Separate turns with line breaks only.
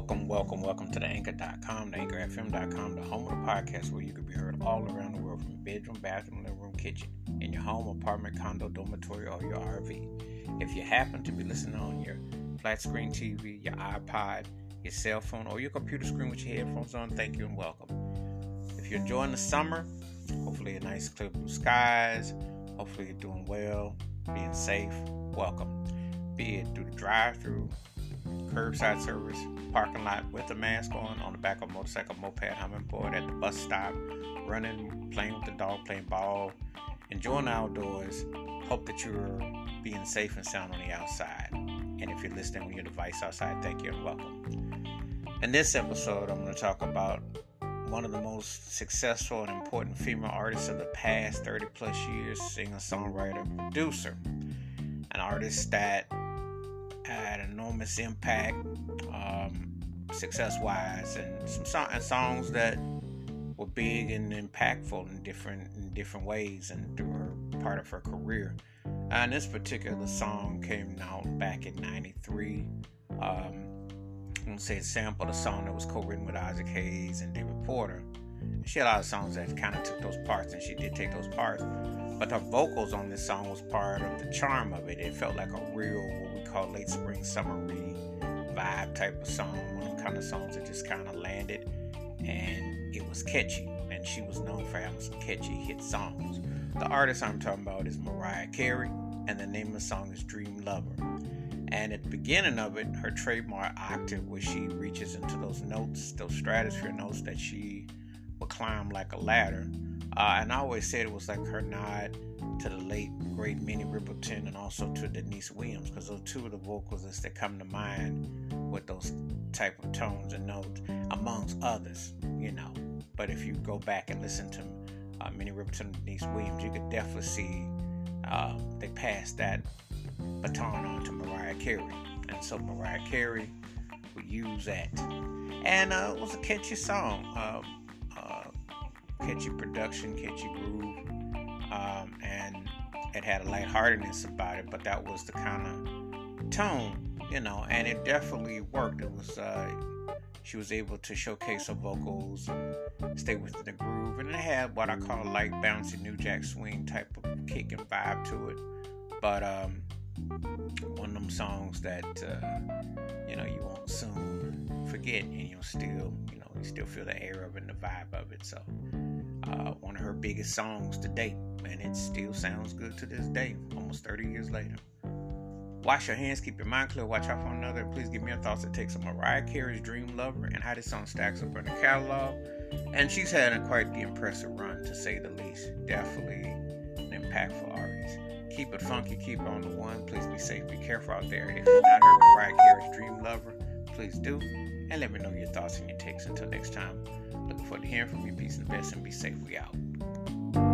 Welcome, welcome, welcome to the anchor.com, the anchorfm.com, the home of the podcast where you can be heard all around the world from bedroom, bathroom, living room, kitchen, in your home, apartment, condo, dormitory, or your RV. If you happen to be listening on your flat screen TV, your iPod, your cell phone, or your computer screen with your headphones on, thank you and welcome. If you're enjoying the summer, hopefully a nice clear blue skies, hopefully you're doing well, being safe, welcome. Be it through the drive through curbside service, parking lot with a mask on, on the back of motorcycle, moped, hummingbird, at the bus stop, running, playing with the dog, playing ball, enjoying the outdoors. Hope that you're being safe and sound on the outside. And if you're listening on your device outside, thank you and welcome. In this episode, I'm going to talk about one of the most successful and important female artists of the past 30 plus years, singer, songwriter, producer. An artist that had enormous impact, um, success wise, and some so- and songs that were big and impactful in different in different ways and were part of her career. And this particular song came out back in '93. Um, I'm gonna say it sampled a song that was co-written with Isaac Hayes and David Porter. She had a lot of songs that kind of took those parts, and she did take those parts. But her vocals on this song was part of the charm of it. It felt like a real, what we call late spring summery vibe type of song. One of the kind of songs that just kind of landed, and it was catchy. And she was known for having some catchy hit songs. The artist I'm talking about is Mariah Carey, and the name of the song is Dream Lover. And at the beginning of it, her trademark octave, where she reaches into those notes, those stratosphere notes that she would climb like a ladder. Uh, and I always said it was like her nod to the late great Minnie Riperton and also to Deniece Williams, because those two of the vocalists that come to mind with those type of tones and notes, amongst others, you know. But if you go back and listen to uh, Minnie Riperton and Deniece Williams, you could definitely see uh, they passed that baton on to Mariah Carey. And so Mariah Carey would use that. And uh, it was a catchy song. Um, catchy production, catchy groove, um, and it had a lightheartedness about it. But that was the kind of tone, you know, and it definitely worked. It was uh, she was able to showcase her vocals, stay within the groove, and it had what I call light, bouncy New Jack Swing type of kick and vibe to it. But um, one of them songs that uh, you know you won't soon forget, and you'll still you know you still feel the air of it and the vibe of it. So uh, one of her biggest songs to date, and it still sounds good to this day, almost 30 years later. Wash your hands, keep your mind clear, watch out for another. Please give me your thoughts It takes a Mariah Carey's Dream Lover and how this song stacks up in the catalog. And she's had a quite the impressive run, to say the least. Definitely an impactful artist. Keep it funky, keep it on the one. Please be safe, be careful out there. If you've not heard Mariah Carey's Dream Lover, please do. And let me know your thoughts and your takes. Until next time, looking forward to hearing from you. Peace and best, and be safe. We out.